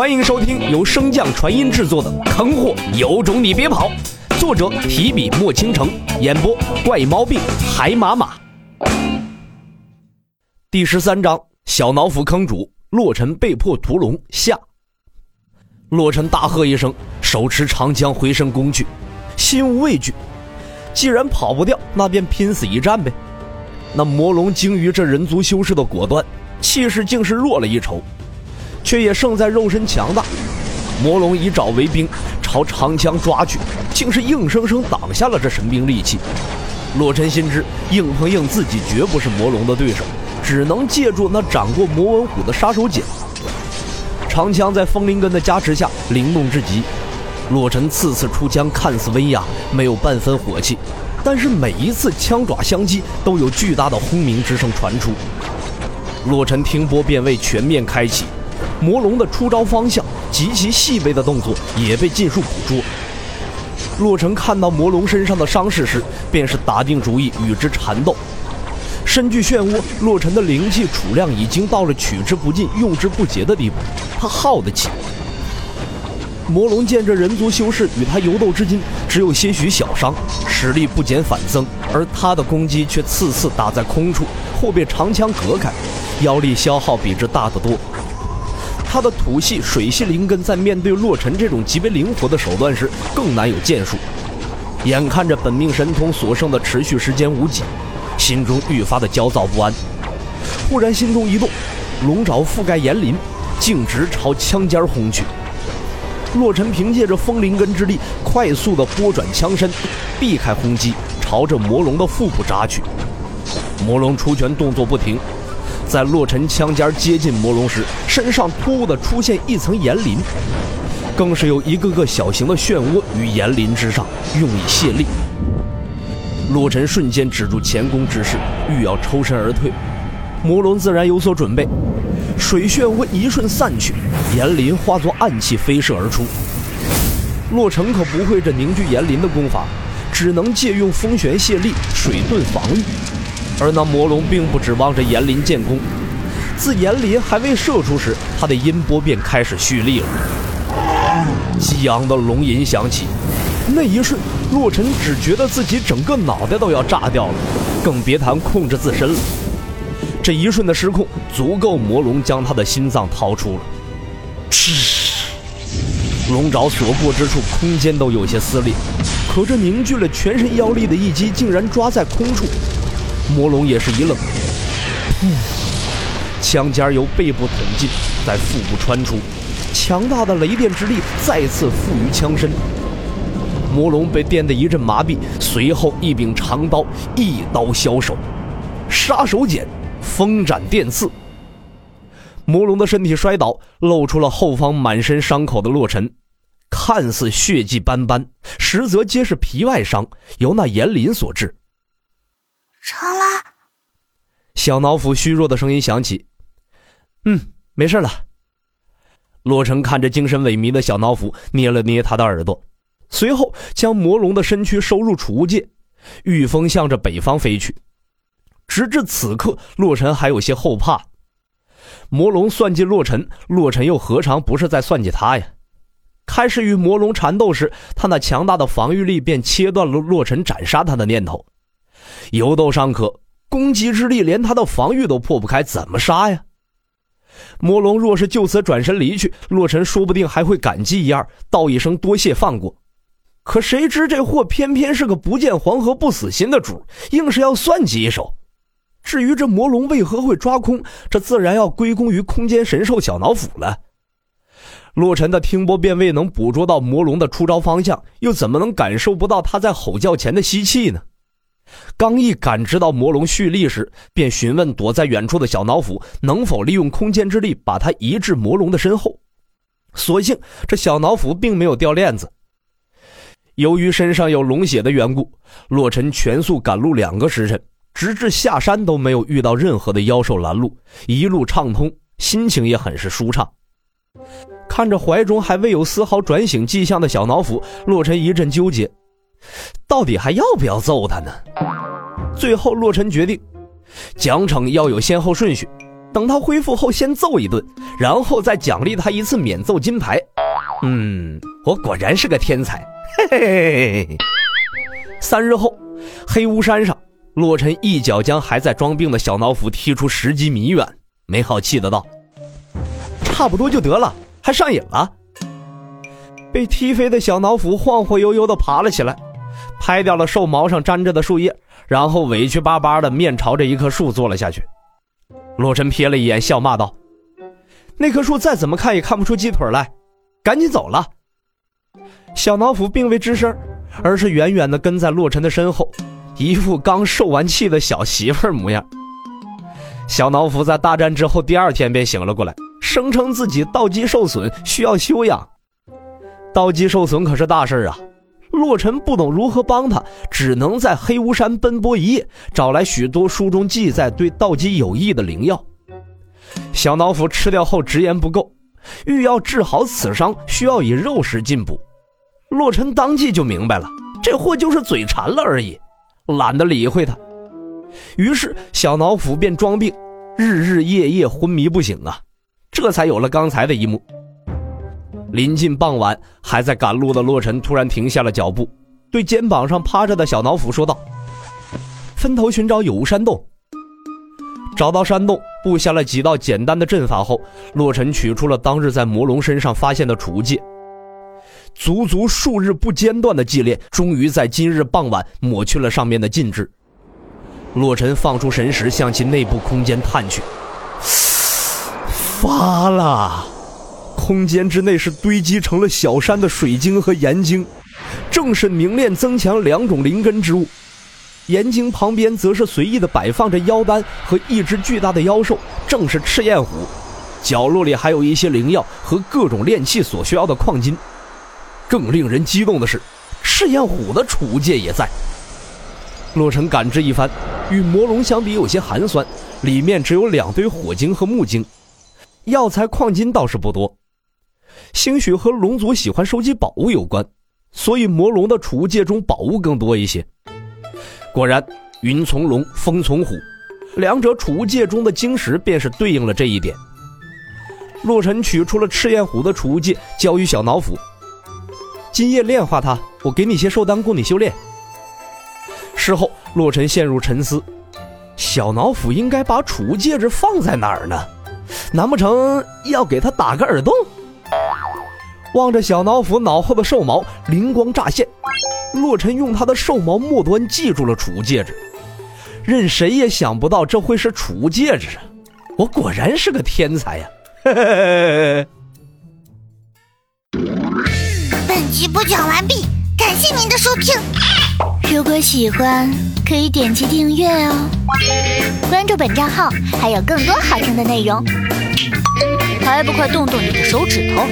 欢迎收听由升降传音制作的《坑货有种你别跑》，作者提笔墨倾城，演播怪毛病海马马。第十三章：小脑斧坑主洛尘被迫屠龙下。洛尘大喝一声，手持长枪回身攻去，心无畏惧。既然跑不掉，那便拼死一战呗。那魔龙精于这人族修士的果断，气势竟是弱了一筹。却也胜在肉身强大。魔龙以爪为兵，朝长枪抓去，竟是硬生生挡下了这神兵利器。洛尘心知硬碰硬自己绝不是魔龙的对手，只能借助那斩过魔文虎的杀手锏。长枪在风灵根的加持下灵动至极，洛尘次次出枪看似威压，没有半分火气，但是每一次枪爪相击都有巨大的轰鸣之声传出。洛尘听波变位全面开启。魔龙的出招方向极其细微的动作也被尽数捕捉。洛尘看到魔龙身上的伤势时，便是打定主意与之缠斗。身具漩涡，洛尘的灵气储量已经到了取之不尽、用之不竭的地步，他耗得起。魔龙见这人族修士与他游斗至今只有些许小伤，实力不减反增，而他的攻击却次次打在空处，或被长枪隔开，妖力消耗比之大得多。他的土系、水系灵根在面对洛尘这种极为灵活的手段时，更难有建树。眼看着本命神通所剩的持续时间无几，心中愈发的焦躁不安。忽然心中一动，龙爪覆盖岩鳞，径直朝枪尖轰去。洛尘凭借着风灵根之力，快速的拨转枪身，避开轰击，朝着魔龙的腹部扎去。魔龙出拳动作不停。在洛尘枪尖接近魔龙时，身上突兀的出现一层炎鳞，更是有一个个小型的漩涡于炎鳞之上，用以泄力。洛尘瞬间止住前攻之势，欲要抽身而退，魔龙自然有所准备，水漩涡一瞬散去，炎鳞化作暗器飞射而出。洛尘可不会这凝聚炎鳞的功法，只能借用风旋泄力，水遁防御。而那魔龙并不指望着炎鳞建功，自炎鳞还未射出时，他的音波便开始蓄力了。激昂的龙吟响起，那一瞬，洛尘只觉得自己整个脑袋都要炸掉了，更别谈控制自身了。这一瞬的失控，足够魔龙将他的心脏掏出了。嗤，龙爪所过之处，空间都有些撕裂，可这凝聚了全身妖力的一击，竟然抓在空处。魔龙也是一愣，枪尖由背部捅进，在腹部穿出，强大的雷电之力再次附于枪身。魔龙被电得一阵麻痹，随后一柄长刀一刀削手，杀手锏，风斩电刺。魔龙的身体摔倒，露出了后方满身伤口的洛尘，看似血迹斑斑，实则皆是皮外伤，由那炎鳞所致。成了，小脑斧虚弱的声音响起：“嗯，没事了。”洛尘看着精神萎靡的小脑斧，捏了捏他的耳朵，随后将魔龙的身躯收入储物界，御风向着北方飞去。直至此刻，洛尘还有些后怕。魔龙算计洛尘，洛尘又何尝不是在算计他呀？开始与魔龙缠斗时，他那强大的防御力便切断了洛尘斩杀他的念头。游斗尚可，攻击之力连他的防御都破不开，怎么杀呀？魔龙若是就此转身离去，洛尘说不定还会感激一二，道一声多谢，放过。可谁知这货偏偏是个不见黄河不死心的主，硬是要算计一手。至于这魔龙为何会抓空，这自然要归功于空间神兽小脑斧了。洛尘的听波辨位能捕捉到魔龙的出招方向，又怎么能感受不到他在吼叫前的吸气呢？刚一感知到魔龙蓄力时，便询问躲在远处的小脑斧能否利用空间之力把他移至魔龙的身后。所幸这小脑斧并没有掉链子。由于身上有龙血的缘故，洛尘全速赶路两个时辰，直至下山都没有遇到任何的妖兽拦路，一路畅通，心情也很是舒畅。看着怀中还未有丝毫转醒迹象的小脑斧，洛尘一阵纠结。到底还要不要揍他呢？最后，洛尘决定，奖惩要有先后顺序。等他恢复后先揍一顿，然后再奖励他一次免揍金牌。嗯，我果然是个天才。嘿嘿嘿嘿。三日后，黑巫山上，洛尘一脚将还在装病的小脑斧踢出十几米远，没好气的道：“差不多就得了，还上瘾了。”被踢飞的小脑斧晃晃悠悠的爬了起来，拍掉了兽毛上粘着的树叶，然后委屈巴巴的面朝着一棵树坐了下去。洛尘瞥了一眼，笑骂道：“那棵树再怎么看也看不出鸡腿来，赶紧走了。”小脑斧并未吱声，而是远远的跟在洛尘的身后，一副刚受完气的小媳妇模样。小脑斧在大战之后第二天便醒了过来，声称自己道基受损，需要休养。道基受损可是大事啊！洛尘不懂如何帮他，只能在黑巫山奔波一夜，找来许多书中记载对道基有益的灵药。小脑斧吃掉后直言不够，欲要治好此伤，需要以肉食进补。洛尘当即就明白了，这货就是嘴馋了而已，懒得理会他。于是小脑斧便装病，日日夜夜昏迷不醒啊，这才有了刚才的一幕。临近傍晚，还在赶路的洛尘突然停下了脚步，对肩膀上趴着的小脑斧说道：“分头寻找有无山洞。”找到山洞，布下了几道简单的阵法后，洛尘取出了当日在魔龙身上发现的储物戒。足足数日不间断的祭炼，终于在今日傍晚抹去了上面的禁制。洛尘放出神识，向其内部空间探去，发了。空间之内是堆积成了小山的水晶和岩晶，正是凝练增强两种灵根之物。岩晶旁边则是随意的摆放着妖丹和一只巨大的妖兽，正是赤焰虎。角落里还有一些灵药和各种炼器所需要的矿金。更令人激动的是，赤焰虎的储物戒也在。洛尘感知一番，与魔龙相比有些寒酸，里面只有两堆火晶和木晶，药材矿金倒是不多。兴许和龙族喜欢收集宝物有关，所以魔龙的储物戒中宝物更多一些。果然，云从龙，风从虎，两者储物戒中的晶石便是对应了这一点。洛尘取出了赤焰虎的储物戒，交于小脑斧。今夜炼化它，我给你些寿丹供你修炼。事后，洛尘陷入沉思：小脑斧应该把储物戒指放在哪儿呢？难不成要给他打个耳洞？望着小脑斧脑后的兽毛，灵光乍现。洛尘用他的兽毛末端系住了储物戒指，任谁也想不到这会是储物戒指啊！我果然是个天才呀！本集播讲完毕，感谢您的收听。如果喜欢，可以点击订阅哦，关注本账号还有更多好听的内容。还不快动动你的手指头！